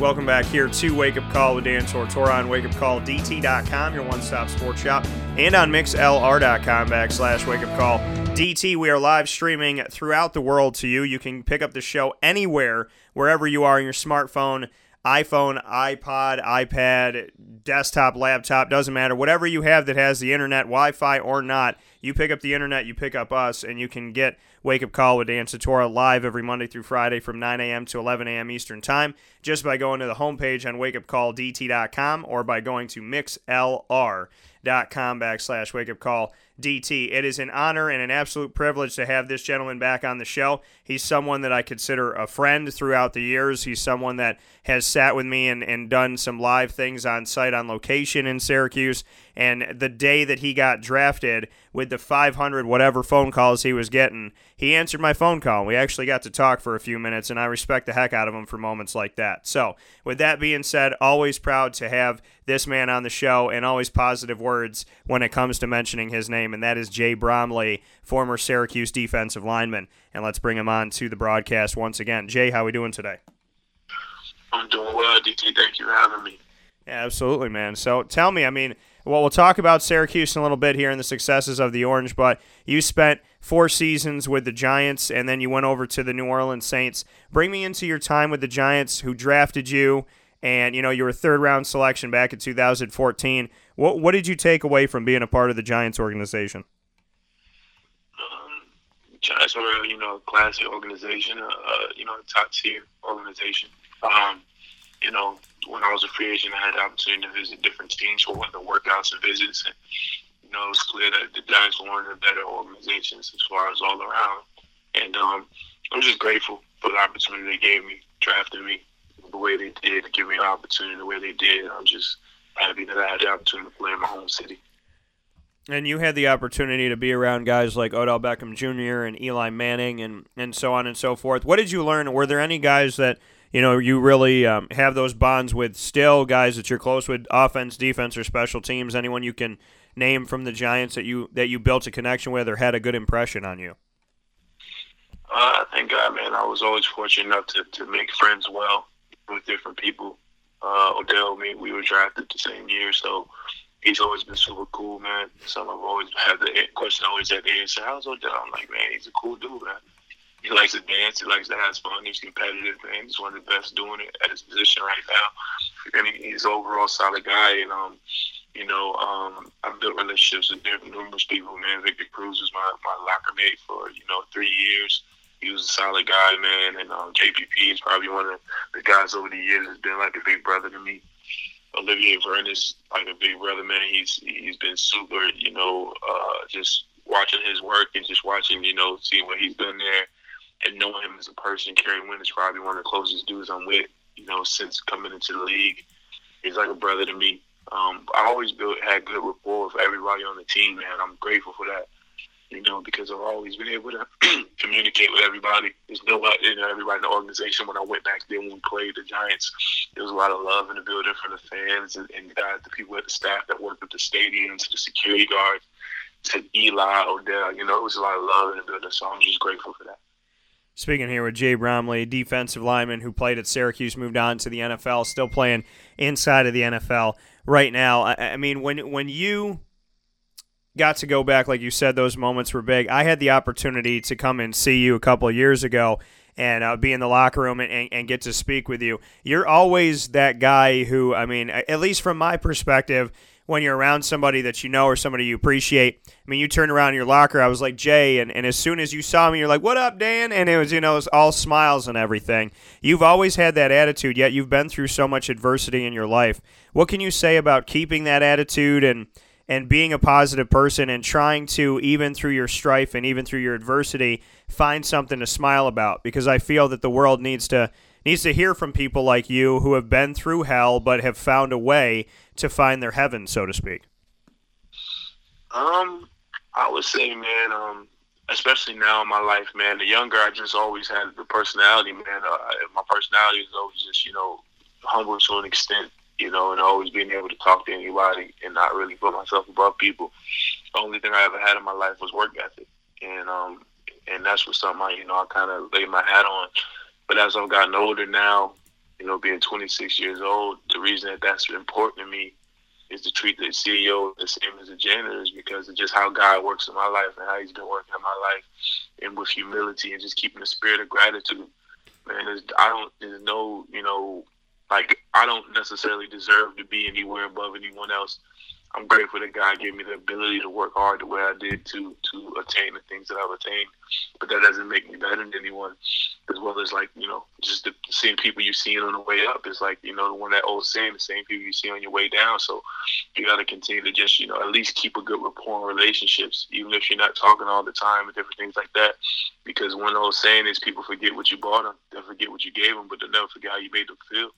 Welcome back here to Wake Up Call with Dan Tortora on Wake Up Call wakeupcalldt.com, your one-stop sports shop, and on mixlr.com backslash DT. We are live streaming throughout the world to you. You can pick up the show anywhere, wherever you are on your smartphone, iPhone, iPod, iPad, desktop, laptop, doesn't matter. Whatever you have that has the internet, Wi-Fi or not, you pick up the internet, you pick up us, and you can get Wake Up Call with Dan Tortora live every Monday through Friday from 9 a.m. to 11 a.m. Eastern Time just by going to the homepage on wakeupcalldt.com or by going to mixlr.com backslash wakeupcall DT. It is an honor and an absolute privilege to have this gentleman back on the show. He's someone that I consider a friend throughout the years. He's someone that has sat with me and, and done some live things on site on location in Syracuse. And the day that he got drafted with the 500 whatever phone calls he was getting, he answered my phone call. We actually got to talk for a few minutes, and I respect the heck out of him for moments like that. So, with that being said, always proud to have this man on the show and always positive words when it comes to mentioning his name, and that is Jay Bromley, former Syracuse defensive lineman. And let's bring him on to the broadcast once again. Jay, how are we doing today? I'm doing well, DT. Thank you for having me. Yeah, absolutely, man. So tell me, I mean, well, we'll talk about Syracuse in a little bit here and the successes of the Orange, but you spent four seasons with the Giants and then you went over to the New Orleans Saints. Bring me into your time with the Giants who drafted you and you know you were a third round selection back in 2014. What what did you take away from being a part of the Giants organization? Um, Giants are you know a classy organization, uh, you know a top tier organization. Um, you know when I was a free agent, I had the opportunity to visit different teams for the workouts and visits, and you know it was clear that the Giants were one of the better organizations as far as all around. And um, I'm just grateful for the opportunity they gave me, drafted me, the way they did, give me an opportunity the way they did. I'm just happy that I had the opportunity to play in my home city. And you had the opportunity to be around guys like Odell Beckham Jr. and Eli Manning and, and so on and so forth. What did you learn? Were there any guys that you know you really um, have those bonds with still guys that you're close with offense defense or special teams anyone you can name from the giants that you that you built a connection with or had a good impression on you uh, thank god man i was always fortunate enough to, to make friends well with different people. Uh, Odell, me, we were drafted the same year, so he's always been super cool, man. So I've always had the question, always had the answer, how's Odell? I'm like, man, he's a cool dude, man. He likes to dance. He likes to have fun. He's competitive, man. He's one of the best doing it at his position right now. And he's overall solid guy. And um, you know, um, I've built relationships with numerous people, man. Victor Cruz was my my locker mate for you know three years he was a solid guy, man. And um, JPP is probably one of the guys over the years that's been like a big brother to me. Olivier Vernon is like a big brother, man. He's he's been super, you know, uh, just watching his work and just watching, you know, seeing what he's done there and knowing him as a person. Kerry Wynn is probably one of the closest dudes I'm with, you know, since coming into the league. He's like a brother to me. Um, I always built had good rapport with everybody on the team, man. I'm grateful for that you know, because I've always been able to communicate with everybody. There's no, you know, everybody in the organization. When I went back then, when we played the Giants, there was a lot of love in the building for the fans and, and the people at the staff that worked at the stadiums, the security guards, to Eli, Odell. You know, it was a lot of love in the building. So I'm just grateful for that. Speaking here with Jay Bromley, defensive lineman who played at Syracuse, moved on to the NFL, still playing inside of the NFL right now. I, I mean, when when you got to go back, like you said, those moments were big. I had the opportunity to come and see you a couple of years ago and uh, be in the locker room and, and, and, get to speak with you. You're always that guy who, I mean, at least from my perspective, when you're around somebody that you know or somebody you appreciate. I mean, you turned around in your locker, I was like, Jay, and, and as soon as you saw me, you're like, what up, Dan? And it was, you know, it was all smiles and everything. You've always had that attitude, yet you've been through so much adversity in your life. What can you say about keeping that attitude and – and being a positive person and trying to even through your strife and even through your adversity find something to smile about because I feel that the world needs to needs to hear from people like you who have been through hell but have found a way to find their heaven so to speak. Um, I would say, man, um, especially now in my life, man. The younger, I just always had the personality, man. Uh, my personality is always just, you know, humble to an extent, you know, and always being able to talk to anybody and not really put myself above people. The only thing I ever had in my life was work ethic, and um, and that's what something I, you know, I kind of laid my hat on. But as I've gotten older now, you know, being 26 years old, the reason that that's important to me is to treat the CEO the same as the janitor is because of just how God works in my life and how He's been working in my life, and with humility and just keeping the spirit of gratitude. Man, there's, I don't, there's no, you know, like I don't necessarily deserve to be anywhere above anyone else. I'm grateful that God gave me the ability to work hard the way I did to to attain the things that I've attained. But that doesn't make me better than anyone. As well as like you know, just the same people you see on the way up is like you know the one that old saying, the same people you see on your way down. So you got to continue to just you know at least keep a good rapport in relationships, even if you're not talking all the time and different things like that. Because one old saying is people forget what you bought them, they forget what you gave them, but they'll never forget how you made them feel.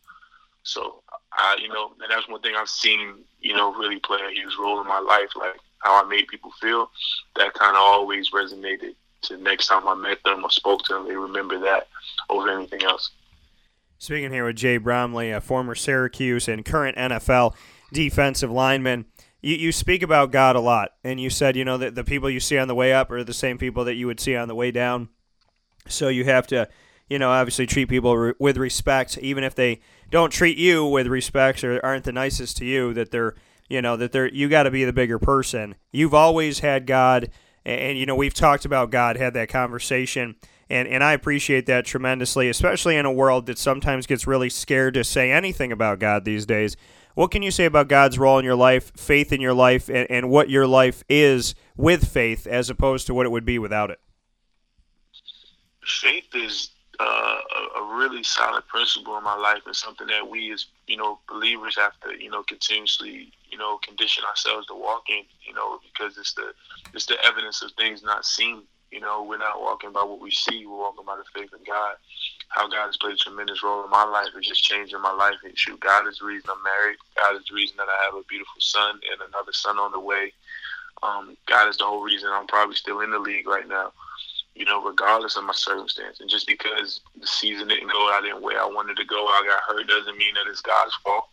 So I, you know, that's one thing I've seen, you know, really play a huge role in my life, like how I made people feel. That kind of always resonated. To next time I met them or spoke to them, they remember that over anything else. Speaking here with Jay Bromley, a former Syracuse and current NFL defensive lineman. You, you speak about God a lot, and you said, you know, that the people you see on the way up are the same people that you would see on the way down. So you have to, you know, obviously treat people re- with respect, even if they don't treat you with respect or aren't the nicest to you that they're you know that they're you got to be the bigger person. You've always had god and, and, you know we've talked about god had that conversation and and i appreciate that tremendously especially in a world that sometimes gets really scared to say anything about god these days. What can you say about god's role in your life faith in your life and, and what your life is with faith as opposed to what it would be without it? Faith is uh, a, a, really solid principle in my life and something that we as you know believers have to you know continuously you know condition ourselves to walk in you know because it's the it's the evidence of things not seen you know. We're not walking by what we see we're walking by the faith of God. How God has played a tremendous role in my life is just changing my life. And shoot God is the reason I'm married. God is the reason that I have a beautiful son and another son on the way. Um, God is the whole reason I'm probably still in the league right now you know, regardless of my circumstance. And just because the season didn't go out the way I wanted to go, I got hurt, doesn't mean that it's God's fault.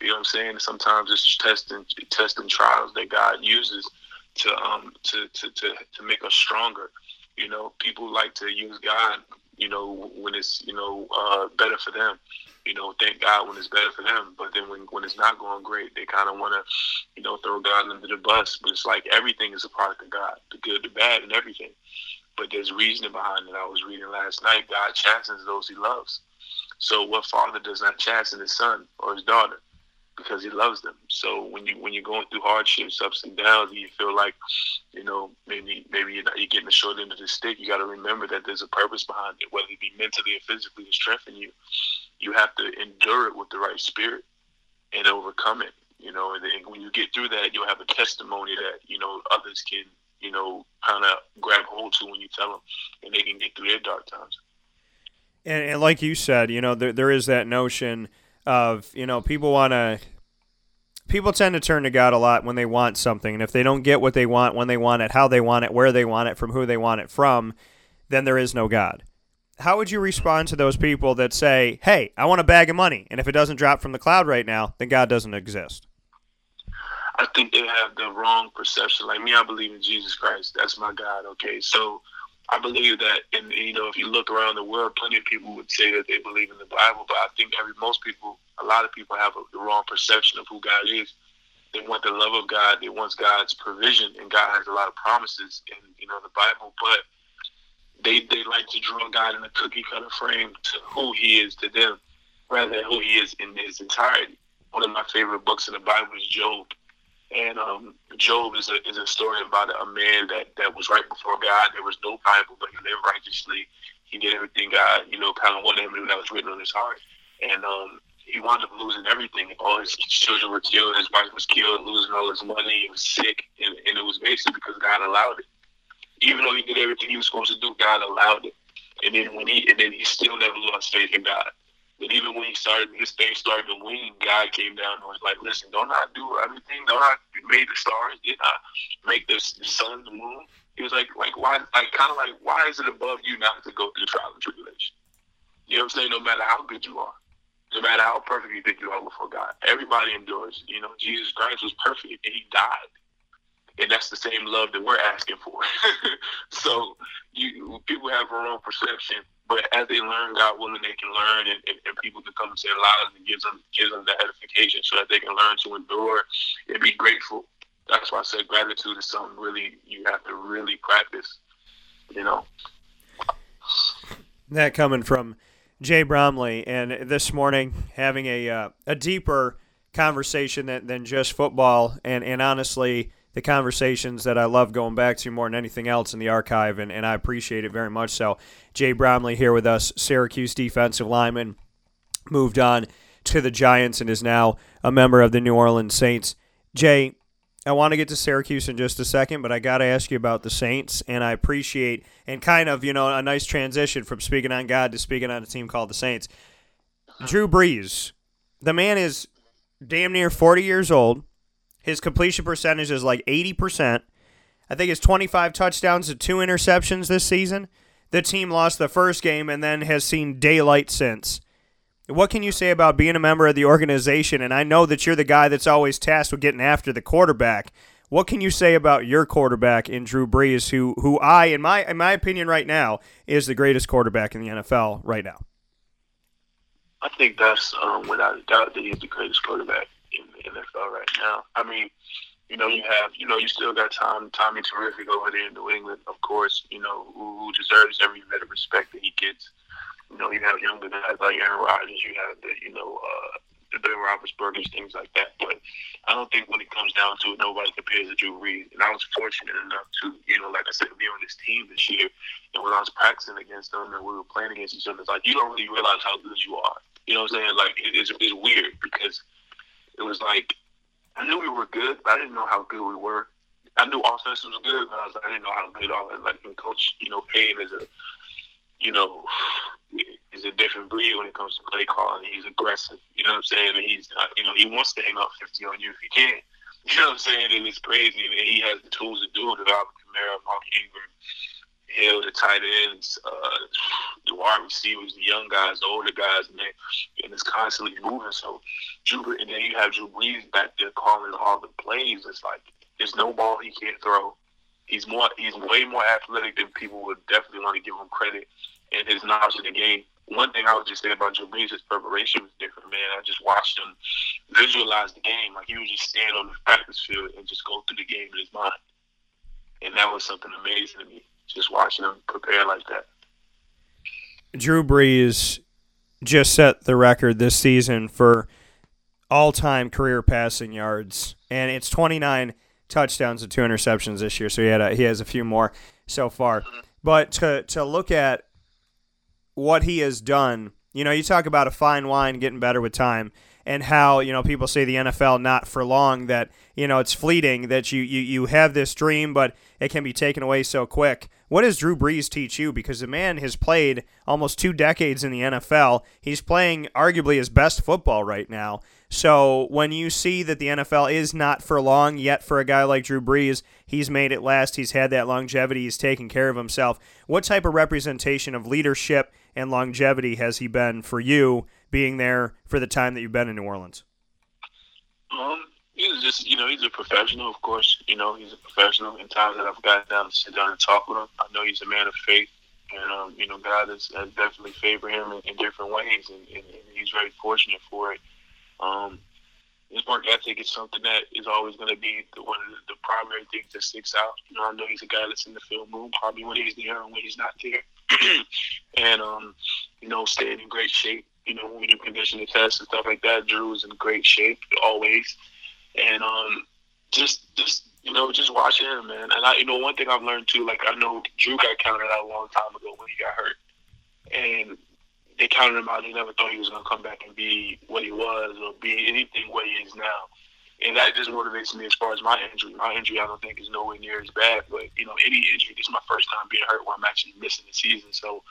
You know what I'm saying? Sometimes it's testing, testing trials that God uses to um to, to, to, to make us stronger. You know, people like to use God, you know, when it's you know uh, better for them. You know, thank God when it's better for them. But then when when it's not going great, they kind of want to, you know, throw God under the bus. But it's like everything is a product of God, the good, the bad, and everything but there's reasoning behind it. I was reading last night. God chastens those He loves. So, what father does not chasten his son or his daughter because he loves them? So, when you when you're going through hardships, ups and downs, and you feel like, you know, maybe maybe you're, not, you're getting the short end of the stick, you got to remember that there's a purpose behind it, whether it be mentally or physically to strengthen you. You have to endure it with the right spirit and overcome it. You know, and, and when you get through that, you'll have a testimony that you know others can you know, kind of grab hold to when you tell them, and they can get through their dark times. And, and like you said, you know, there, there is that notion of, you know, people want to, people tend to turn to God a lot when they want something. And if they don't get what they want, when they want it, how they want it, where they want it, from who they want it from, then there is no God. How would you respond to those people that say, hey, I want a bag of money, and if it doesn't drop from the cloud right now, then God doesn't exist? I think they have the wrong perception. Like me, I believe in Jesus Christ. That's my God. Okay, so I believe that, and you know, if you look around the world, plenty of people would say that they believe in the Bible, but I think every most people, a lot of people have a, the wrong perception of who God is. They want the love of God. They want God's provision, and God has a lot of promises in you know the Bible, but they they like to draw God in a cookie cutter frame to who He is to them, rather than who He is in His entirety. One of my favorite books in the Bible is Job and um, Job is a is a story about a man that, that was right before God. There was no Bible, but he lived righteously. He did everything God, you know, kind of wanted him to do that was written on his heart. And um, he wound up losing everything. All his children were killed. His wife was killed, losing all his money. He was sick, and, and it was basically because God allowed it. Even though he did everything he was supposed to do, God allowed it. And then when he and then he still never lost faith in God. But even when he started, his thing started to win, God came down and was like, listen, don't not do everything. Don't not make the stars, did not make the, the sun, the moon. He was like, like why, like kind of like, why is it above you not to go through trial and tribulation? You know what I'm saying? No matter how good you are, no matter how perfect you think you are before God, everybody endures. You know, Jesus Christ was perfect and he died. And that's the same love that we're asking for. so you people have their own perception but as they learn, God willing, they can learn, and, and, and people can come into their lives and gives them gives them the edification so that they can learn to endure and be grateful. That's why I said gratitude is something really you have to really practice. You know. That coming from Jay Bromley, and this morning having a uh, a deeper conversation than, than just football, and and honestly the conversations that I love going back to more than anything else in the archive, and, and I appreciate it very much so. Jay Bromley here with us, Syracuse defensive lineman, moved on to the Giants and is now a member of the New Orleans Saints. Jay, I want to get to Syracuse in just a second, but I got to ask you about the Saints, and I appreciate and kind of, you know, a nice transition from speaking on God to speaking on a team called the Saints. Drew Brees, the man is damn near 40 years old. His completion percentage is like 80%. I think it's 25 touchdowns to two interceptions this season. The team lost the first game and then has seen daylight since. What can you say about being a member of the organization? And I know that you're the guy that's always tasked with getting after the quarterback. What can you say about your quarterback in Drew Brees, who who I, in my in my opinion, right now, is the greatest quarterback in the NFL right now? I think that's um, without a doubt that he's the greatest quarterback NFL right now. I mean, you know, you have, you know, you still got Tom, Tommy Terrific over there in New England, of course, you know, who, who deserves every bit of respect that he gets. You know, you have younger guys like Aaron Rodgers, you have the, you know, uh, the Ben Roethlisberger's, things like that. But I don't think when it comes down to it, nobody compares to Drew Brees. And I was fortunate enough to, you know, like I said, be on this team this year. And when I was practicing against them and we were playing against each other, it's like you don't really realize how good you are. You know what I'm saying? Like it, it's, it's weird because – it was like I knew we were good, but I didn't know how good we were. I knew offense was good, but I, was, I didn't know how good all that. Like Coach, you know, Payne is a, you know, is a different breed when it comes to play calling. He's aggressive. You know what I'm saying? And he's, uh, you know, he wants to hang up 50 on you if he can. You know what I'm saying? And it's crazy, and he has the tools to do it. Alvin Kamara, Mark Ingram, Hill, the tight ends, uh, the wide receivers, the young guys, the older guys, they, and it's constantly moving. So, Drew, and then you have Drew Brees back there calling all the plays. It's like there's no ball he can't throw. He's more, he's way more athletic than people would definitely want to give him credit, and his knowledge of the game. One thing I was just saying about Drew Brees, his preparation was different, man. I just watched him visualize the game, like he would just stand on the practice field and just go through the game in his mind, and that was something amazing to me just watching him prepare like that. Drew Brees just set the record this season for all-time career passing yards, and it's 29 touchdowns and two interceptions this year. So he had a, he has a few more so far. But to to look at what he has done, you know, you talk about a fine wine getting better with time and how you know people say the NFL not for long that you know it's fleeting that you you, you have this dream but it can be taken away so quick. What does Drew Brees teach you? Because the man has played almost two decades in the NFL. He's playing arguably his best football right now. So when you see that the NFL is not for long yet for a guy like Drew Brees, he's made it last. He's had that longevity. He's taken care of himself. What type of representation of leadership and longevity has he been for you being there for the time that you've been in New Orleans? Um, he's just, you know, he's a professional, of course. You know, he's a professional. In times that I've gotten down to sit down and talk with him, I know he's a man of faith. And, um, you know, God has, has definitely favored him in, in different ways, and, and, and, he's very fortunate for it. Um, his work ethic is something that is always going to be the, one of the, the, primary things that sticks out. You know, I know he's a guy that's in the film room, probably when he's there and when he's not there. and, um, you know, staying in great shape you know, when we do conditioning tests and stuff like that, Drew is in great shape always. And um, just, just you know, just watching him, man. And I, you know, one thing I've learned too, like I know Drew got counted out a long time ago when he got hurt, and they counted him out. They never thought he was gonna come back and be what he was or be anything what he is now. And that just motivates me as far as my injury. My injury, I don't think, is nowhere near as bad. But you know, any injury, this is my first time being hurt where I'm actually missing the season. So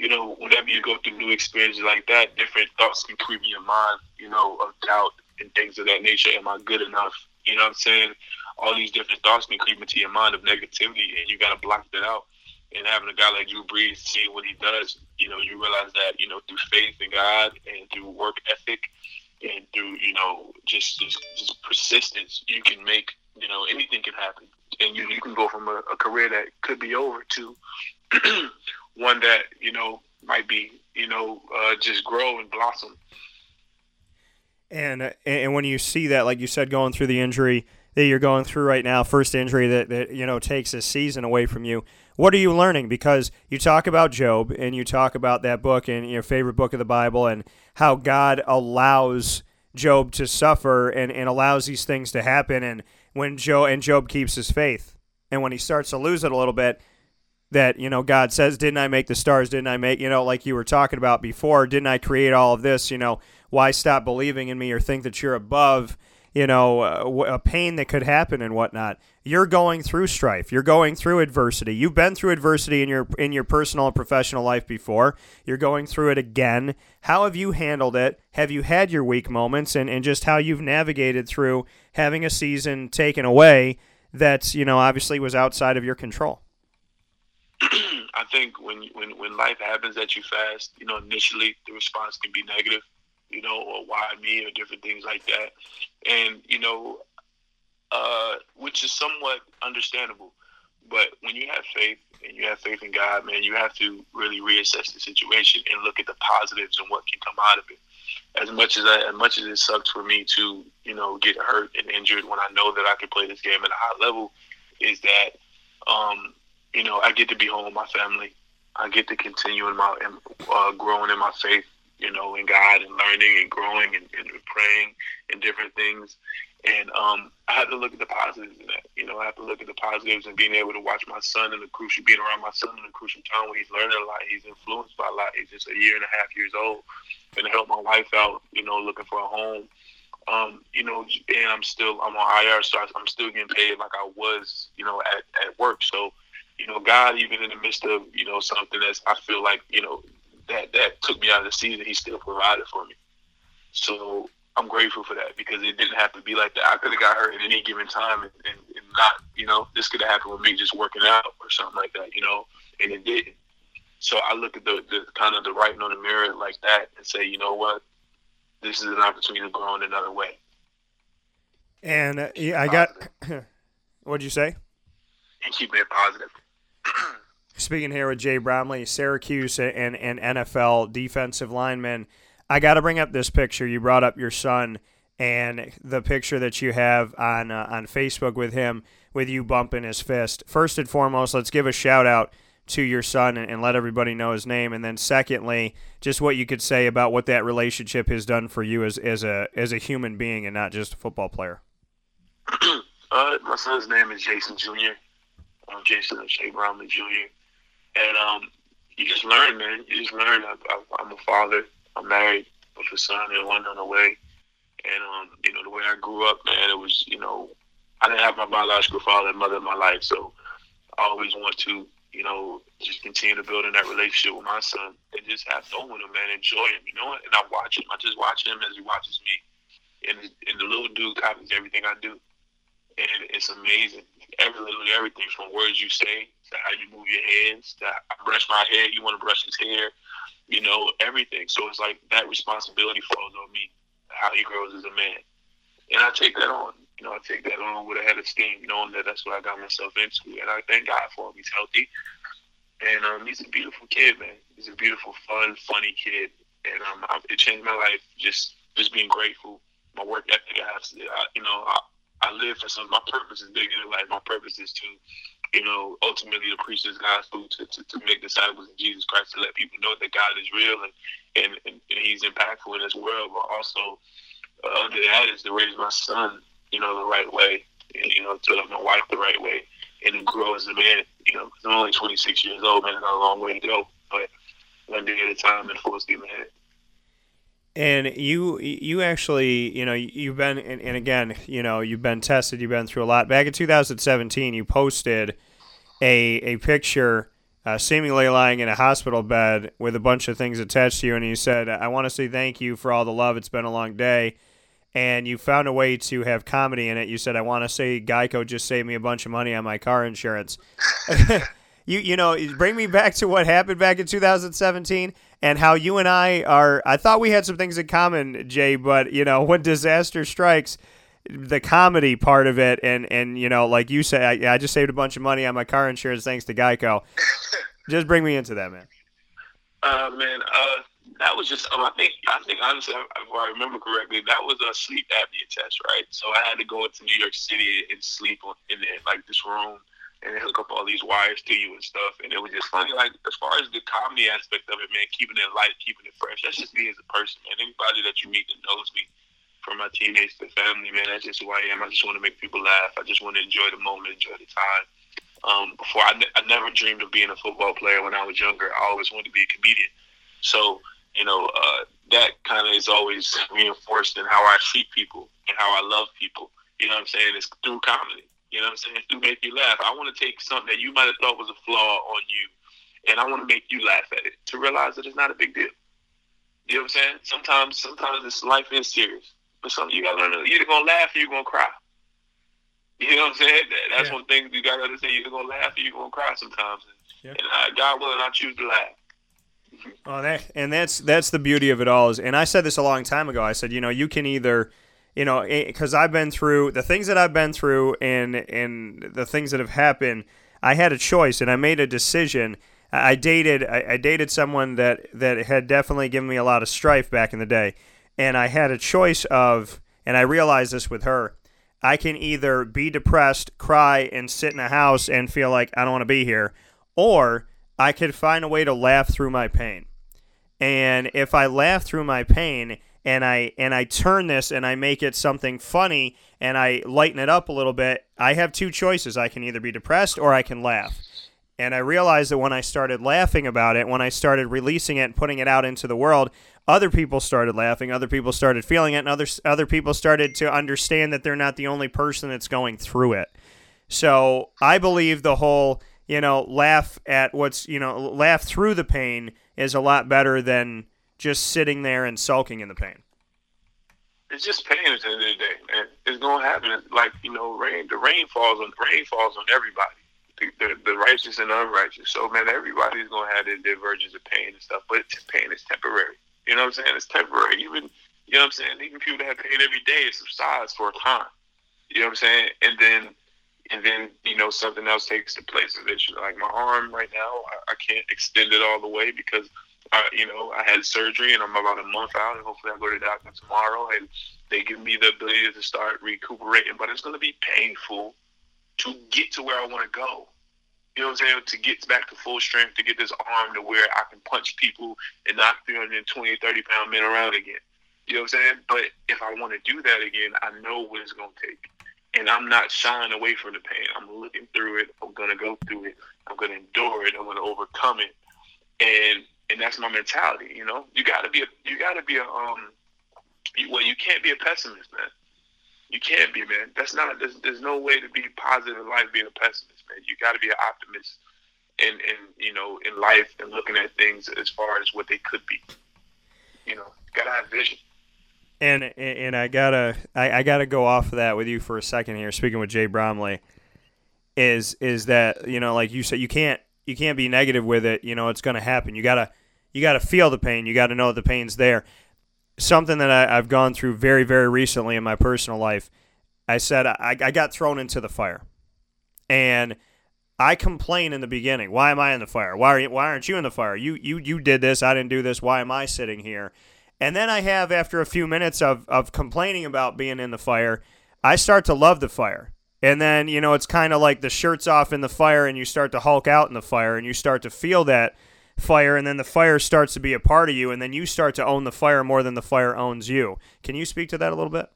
you know, whenever you go through new experiences like that, different thoughts can creep in your mind, you know, of doubt and things of that nature. Am I good enough? You know what I'm saying? All these different thoughts can creep into your mind of negativity, and you got to block that out. And having a guy like Drew Brees see what he does, you know, you realize that, you know, through faith in God and through work ethic and through, you know, just just, just persistence, you can make, you know, anything can happen. And you, you can go from a, a career that could be over to one that, you know, might be, you know, uh, just grow and blossom. And and when you see that, like you said, going through the injury that you're going through right now, first injury that, that you know takes a season away from you, what are you learning? Because you talk about Job and you talk about that book and your favorite book of the Bible and how God allows Job to suffer and, and allows these things to happen and when Job and Job keeps his faith. And when he starts to lose it a little bit, that, you know, God says, Didn't I make the stars? Didn't I make, you know, like you were talking about before, didn't I create all of this? You know, why stop believing in me or think that you're above, you know, uh, a, a pain that could happen and whatnot? You're going through strife. You're going through adversity. You've been through adversity in your in your personal and professional life before. You're going through it again. How have you handled it? Have you had your weak moments and, and just how you've navigated through having a season taken away that, you know, obviously was outside of your control? I think when when when life happens at you fast, you know, initially the response can be negative, you know, or why me or different things like that, and you know, uh, which is somewhat understandable. But when you have faith and you have faith in God, man, you have to really reassess the situation and look at the positives and what can come out of it. As much as I, as much as it sucks for me to, you know, get hurt and injured when I know that I can play this game at a high level, is that um, you know, I get to be home with my family. I get to continue in my uh, growing in my faith, you know, in God and learning and growing and, and praying and different things. And um, I have to look at the positives in that. You know, I have to look at the positives and being able to watch my son in the crucial, being around my son in the crucial time where he's learning a lot. He's influenced by a lot. He's just a year and a half years old. And help my wife out, you know, looking for a home. Um, you know, and I'm still I'm on IR, so I'm still getting paid like I was, you know, at, at work. So you know, God, even in the midst of, you know, something that's, I feel like, you know, that, that took me out of the season, he still provided for me. So I'm grateful for that because it didn't have to be like that. I could have got hurt at any given time and, and, and not, you know, this could have happened with me just working out or something like that, you know, and it didn't. So I look at the, the kind of the writing on the mirror like that and say, you know what, this is an opportunity to grow in another way. And uh, yeah, I got, what'd you say? And keep it positive. Speaking here with Jay Bromley, Syracuse and, and NFL defensive lineman. I got to bring up this picture. You brought up your son and the picture that you have on uh, on Facebook with him, with you bumping his fist. First and foremost, let's give a shout out to your son and, and let everybody know his name. And then secondly, just what you could say about what that relationship has done for you as, as a as a human being and not just a football player. uh, my son's name is Jason Jr um, Jason Shea Bromley Jr. And um, you just learn, man. You just learn. I, I'm a father. I'm married with a son and one on the way. And um, you know, the way I grew up, man, it was, you know, I didn't have my biological father and mother in my life, so I always want to, you know, just continue to build in that relationship with my son and just have fun with him, man. Enjoy him, you know. And I watch him. I just watch him as he watches me. And, and the little dude copies everything I do and it's amazing. Every literally everything from words you say to how you move your hands to I brush my hair, you want to brush his hair, you know, everything. So it's like that responsibility falls on me, how he grows as a man, and I take that on. You know, I take that on with a head of steam, knowing that that's what I got myself into, and I thank God for him. He's healthy, and um, he's a beautiful kid, man. He's a beautiful, fun, funny kid, and um, it changed my life. Just, just being grateful. My work ethic, I have, to, I, you know, I, I live for something. My purpose is bigger than life. My purpose is to, you know, ultimately to preach this gospel, to, to, to make disciples of Jesus Christ, to let people know that God is real and, and, and, He's impactful in this world. But also, uh, under that is to raise my son, you know, the right way, and, you know, to love my wife the right way, and to grow as a man. You know, I'm only 26 years old, man. I got a long way to go, but one day at a time and full steam ahead and you you actually you know you've been and, and, again you know you've been tested you've been through a lot back in 2017 you posted a a picture uh, seemingly lying in a hospital bed with a bunch of things attached to you, and you said, "I want to say thank you for all the love. It's been a long day." And you found a way to have comedy in it. You said, "I want to say Geico just saved me a bunch of money on my car insurance." you you know bring me back to what happened back in 2017 and how you and I are. I thought we had some things in common, Jay, but you know when disaster strikes, the comedy part of it, and and you know like you said, I, I just saved a bunch of money on my car insurance thanks to Geico. just bring me into that, man. Uh, man, uh, that was just. Um, I think. I think honestly, if I remember correctly, that was a sleep apnea test, right? So I had to go into New York City and sleep in, in like this room and they hook up all these wires to you and stuff. And it was just funny, like as far as the comedy aspect of it, man, keeping it light, keeping it fresh. That's just me as a person, man. Anybody that you meet that knows me, from my teammates to family, man, that's just who I am. I just want to make people laugh. I just want to enjoy the moment, enjoy the time. Um, before I, I never dreamed of being a football player when I was younger. I always wanted to be a comedian. So you know uh, that kind of is always reinforced in how I treat people and how I love people. You know what I'm saying? It's through comedy. You know what I'm saying? To make you laugh. I want to take something that you might have thought was a flaw on you, and I want to make you laugh at it to realize that it's not a big deal. You know what I'm saying? Sometimes, sometimes this life is serious, but some you gotta learn. You're either gonna laugh or you're gonna cry. You know what I'm saying? That's yeah. one thing you gotta understand. You're gonna laugh or you're gonna cry sometimes. And, yeah. and uh, God willing, I choose to laugh. Oh, that and that's that's the beauty of it all. Is and I said this a long time ago. I said, you know, you can either you know, eh, because I've been through the things that I've been through and and the things that have happened. I had a choice and I made a decision. I dated I, I dated someone that that had definitely given me a lot of strife back in the day, and I had a choice of, and I realized this with her. I can either be depressed, cry, and sit in a house and feel like I don't want to be here, or I could find a way to laugh through my pain. And if I laugh through my pain, and I and I turn this and I make it something funny and I lighten it up a little bit, I have two choices. I can either be depressed or I can laugh. And I realized that when I started laughing about it, when I started releasing it and putting it out into the world, other people started laughing, other people started feeling it, and other other people started to understand that they're not the only person that's going through it. So I believe the whole, you know, laugh at what's, you know, laugh through the pain is a lot better than just sitting there and sulking in the pain? It's just pain at the end of the day, man. It's gonna happen. Like you know, rain. The rain falls on rain falls on everybody. The, the, the righteous and unrighteous. So man, everybody's gonna have their divergence of pain and stuff. But pain is temporary. You know what I'm saying? It's temporary. Even you know what I'm saying. Even people that have pain every day, it subsides for a time. You know what I'm saying? And then and then you know something else takes the place eventually. Like my arm right now, I, I can't extend it all the way because You know, I had surgery and I'm about a month out, and hopefully I go to the doctor tomorrow, and they give me the ability to start recuperating. But it's going to be painful to get to where I want to go. You know what I'm saying? To get back to full strength, to get this arm to where I can punch people and knock 320, 30 pound men around again. You know what I'm saying? But if I want to do that again, I know what it's going to take. And I'm not shying away from the pain. I'm looking through it. I'm going to go through it. I'm going to endure it. I'm going to overcome it. And and that's my mentality. You know, you got to be a you got to be a um. You, well, you can't be a pessimist, man. You can't be, man. That's not. There's, there's no way to be positive in life being a pessimist, man. You got to be an optimist, in in you know in life and looking at things as far as what they could be. You know, gotta have vision. And and I gotta I, I gotta go off of that with you for a second here. Speaking with Jay Bromley, is is that you know like you said you can't you can't be negative with it. You know it's to happen. You gotta you got to feel the pain. You got to know the pain's there. Something that I, have gone through very, very recently in my personal life. I said I, I got thrown into the fire, and I complain in the beginning. Why am I in the fire? Why are you, why aren't you in the fire? You you you did this. I didn't do this. Why am I sitting here? And then I have after a few minutes of of complaining about being in the fire, I start to love the fire. And then, you know, it's kind of like the shirt's off in the fire and you start to hulk out in the fire and you start to feel that fire and then the fire starts to be a part of you and then you start to own the fire more than the fire owns you. Can you speak to that a little bit?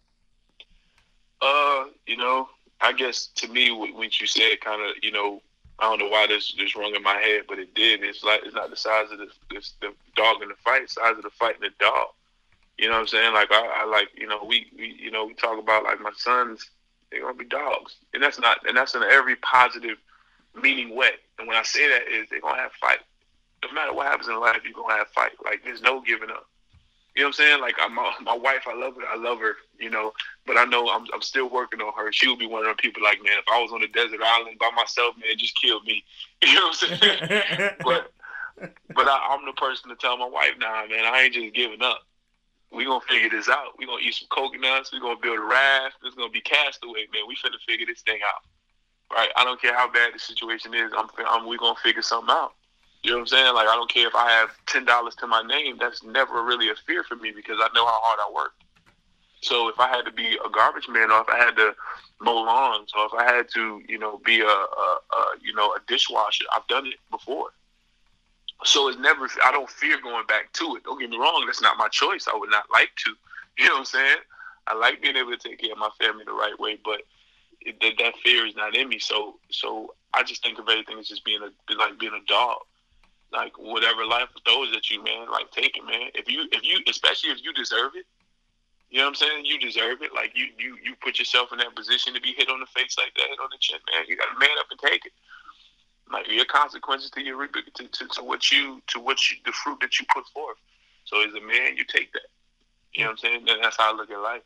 Uh, you know, I guess to me when you said kind of, you know, I don't know why this this rung in my head, but it did. It's like it's not the size of the, this, the dog in the fight, size of the fight in the dog. You know what I'm saying? Like I, I like you know we, we you know we talk about like my sons they're gonna be dogs, and that's not and that's in every positive meaning way. And when I say that is they're gonna have fight. No matter what happens in life, you're gonna have fight. Like there's no giving up. You know what I'm saying? Like I'm, my my wife, I love her, I love her, you know. But I know I'm I'm still working on her. She would be one of the people like, man, if I was on a desert island by myself, man, just kill me. You know what I'm saying? but but I, I'm the person to tell my wife, nah, man, I ain't just giving up. We gonna figure this out. We gonna eat some coconuts. We gonna build a raft. It's gonna be castaway, man. We finna figure this thing out, right? I don't care how bad the situation is. I'm, I'm we gonna figure something out. You know what I'm saying? Like I don't care if I have ten dollars to my name. That's never really a fear for me because I know how hard I work. So if I had to be a garbage man, or if I had to mow lawns, or if I had to, you know, be a, a, a you know a dishwasher, I've done it before. So it's never. I don't fear going back to it. Don't get me wrong. That's not my choice. I would not like to. You know what I'm saying? I like being able to take care of my family the right way, but it, that, that fear is not in me. So so I just think of everything as just being a like being a dog like whatever life throws at you, man, like take it, man. If you if you especially if you deserve it, you know what I'm saying? You deserve it. Like you you you put yourself in that position to be hit on the face like that, hit on the chin, man. You got to man up and take it. Like your consequences to your to, to, to what you to what you the fruit that you put forth. So as a man, you take that. You know what I'm saying? And that's how I look at life.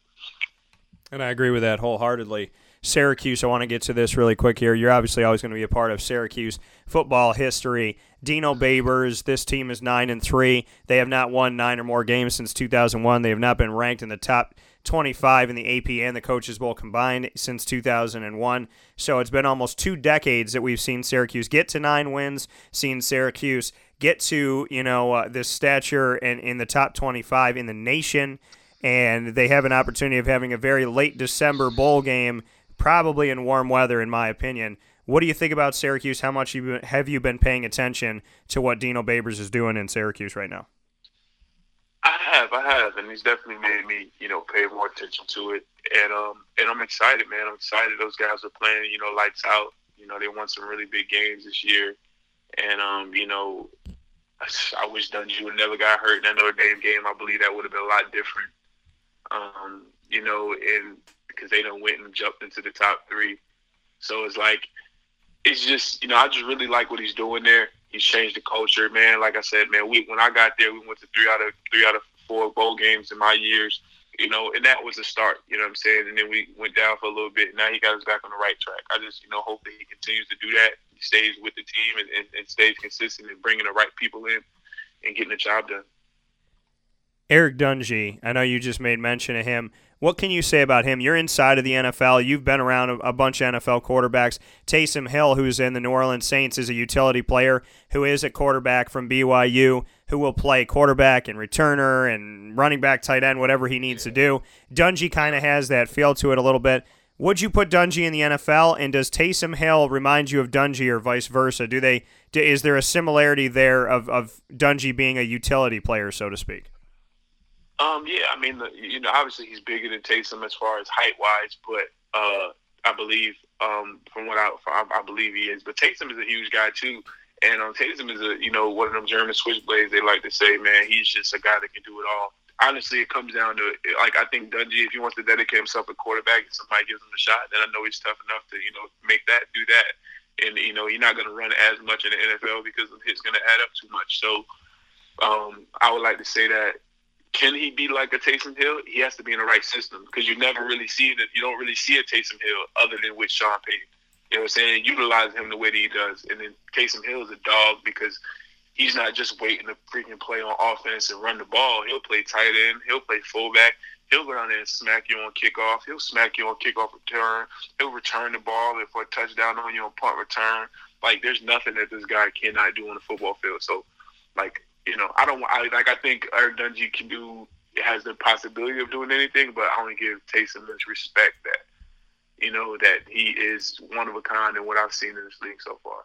And I agree with that wholeheartedly. Syracuse, I want to get to this really quick here. You're obviously always going to be a part of Syracuse football history. Dino Babers, this team is 9 and 3. They have not won 9 or more games since 2001. They have not been ranked in the top 25 in the AP and the Coaches Poll combined since 2001. So it's been almost two decades that we've seen Syracuse get to 9 wins, seen Syracuse get to, you know, uh, this stature and in the top 25 in the nation and they have an opportunity of having a very late December bowl game probably in warm weather, in my opinion. What do you think about Syracuse? How much have you been paying attention to what Dino Babers is doing in Syracuse right now? I have, I have, and he's definitely made me, you know, pay more attention to it. And um, and I'm excited, man. I'm excited. Those guys are playing, you know, lights out. You know, they won some really big games this year, and um, you know, I wish would never got hurt in that Notre Dame game. I believe that would have been a lot different. Um, you know, and because they don't went and jumped into the top three. So it's like, it's just, you know, I just really like what he's doing there. He's changed the culture, man. Like I said, man, we when I got there, we went to three out of three out of four bowl games in my years, you know, and that was a start. You know what I'm saying? And then we went down for a little bit. And Now he got us back on the right track. I just, you know, hope that he continues to do that. He stays with the team and, and, and stays consistent and bringing the right people in and getting the job done. Eric Dungey, I know you just made mention of him. What can you say about him? You're inside of the NFL. You've been around a, bunch of NFL quarterbacks. Taysom Hill, who's in the New Orleans Saints, is a utility player who is a quarterback from BYU who will play quarterback and returner and running back, tight end, whatever he needs to do. Dungey kind of has that feel to it a little bit. Would you put Dungey in the NFL? And does Taysom Hill remind you of Dungey or vice versa? Do they? Is there a similarity there of, of Dungey being a utility player, so to speak? Um, yeah, I mean, you know, obviously he's bigger than Taysom as far as height wise, but uh, I believe um, from what I, from, I believe he is. But Taysom is a huge guy too, and um, Taysom is a you know one of them German switchblades. They like to say, man, he's just a guy that can do it all. Honestly, it comes down to like I think Dungey, if he wants to dedicate himself a quarterback, and somebody gives him a shot, then I know he's tough enough to you know make that do that. And you know, you're not going to run as much in the NFL because it's going to add up too much. So um, I would like to say that can he be like a Taysom Hill? He has to be in the right system because you never really see that. You don't really see a Taysom Hill other than with Sean Payton. You know what I'm saying? Utilize him the way that he does. And then Taysom Hill is a dog because he's not just waiting to freaking play on offense and run the ball. He'll play tight end. He'll play fullback. He'll go down there and smack you on kickoff. He'll smack you on kickoff return. He'll return the ball for a touchdown on you on punt return. Like, there's nothing that this guy cannot do on the football field. So, like, you know, I don't I, like. I think Eric Dungey can do has the possibility of doing anything, but I only give Taysom much respect that you know that he is one of a kind in what I've seen in this league so far.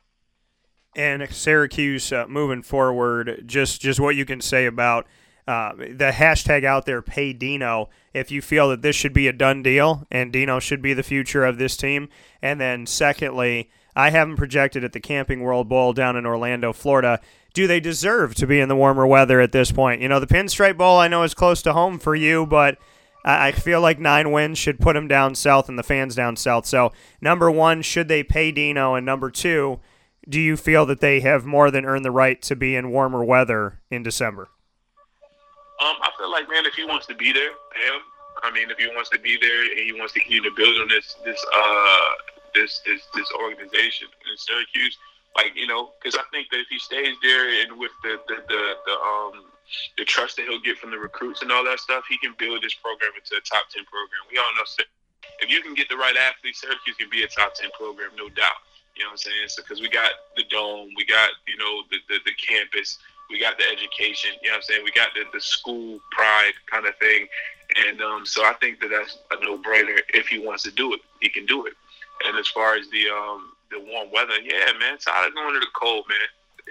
And Syracuse uh, moving forward, just just what you can say about uh, the hashtag out there, pay Dino. If you feel that this should be a done deal and Dino should be the future of this team, and then secondly, I haven't projected at the Camping World Bowl down in Orlando, Florida do they deserve to be in the warmer weather at this point? You know, the Pinstripe Bowl I know is close to home for you, but I feel like nine wins should put them down south and the fans down south. So, number one, should they pay Dino? And number two, do you feel that they have more than earned the right to be in warmer weather in December? Um, I feel like man, if he wants to be there, him. I mean, if he wants to be there and he wants to continue to build on this this uh this this this organization in Syracuse, like you know, because I think that if he stays there and with the the, the the um the trust that he'll get from the recruits and all that stuff, he can build this program into a top ten program. We all know if you can get the right athletes, Syracuse can be a top ten program, no doubt. You know what I'm saying? So because we got the dome, we got you know the, the the campus, we got the education. You know what I'm saying? We got the the school pride kind of thing, and um, so I think that that's a no brainer. If he wants to do it, he can do it. And as far as the um the warm weather, yeah, man, tired of going to the cold, man.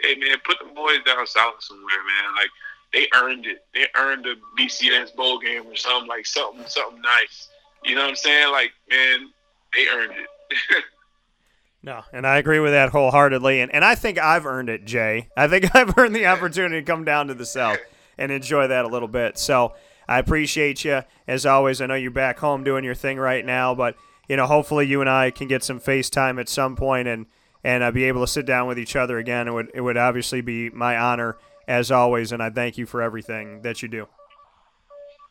Hey, man, put the boys down south somewhere, man. Like they earned it. They earned a BCS bowl game or something like something something nice. You know what I'm saying? Like, man, they earned it. no, and I agree with that wholeheartedly. And and I think I've earned it, Jay. I think I've earned the opportunity to come down to the south and enjoy that a little bit. So I appreciate you as always. I know you're back home doing your thing right now, but you know, hopefully you and I can get some FaceTime at some point and and uh, be able to sit down with each other again. It would it would obviously be my honor as always, and I thank you for everything that you do.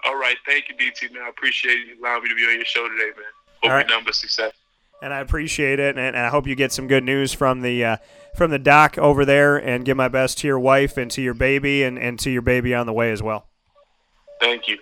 All right, thank you, DT. Man, I appreciate you allowing me to be on your show today, man. Hope right. your number success. And I appreciate it, and, and, I hope you get some good news from the uh, from the doc over there, and give my best to your wife and to your baby, and, and to your baby on the way as well. Thank you.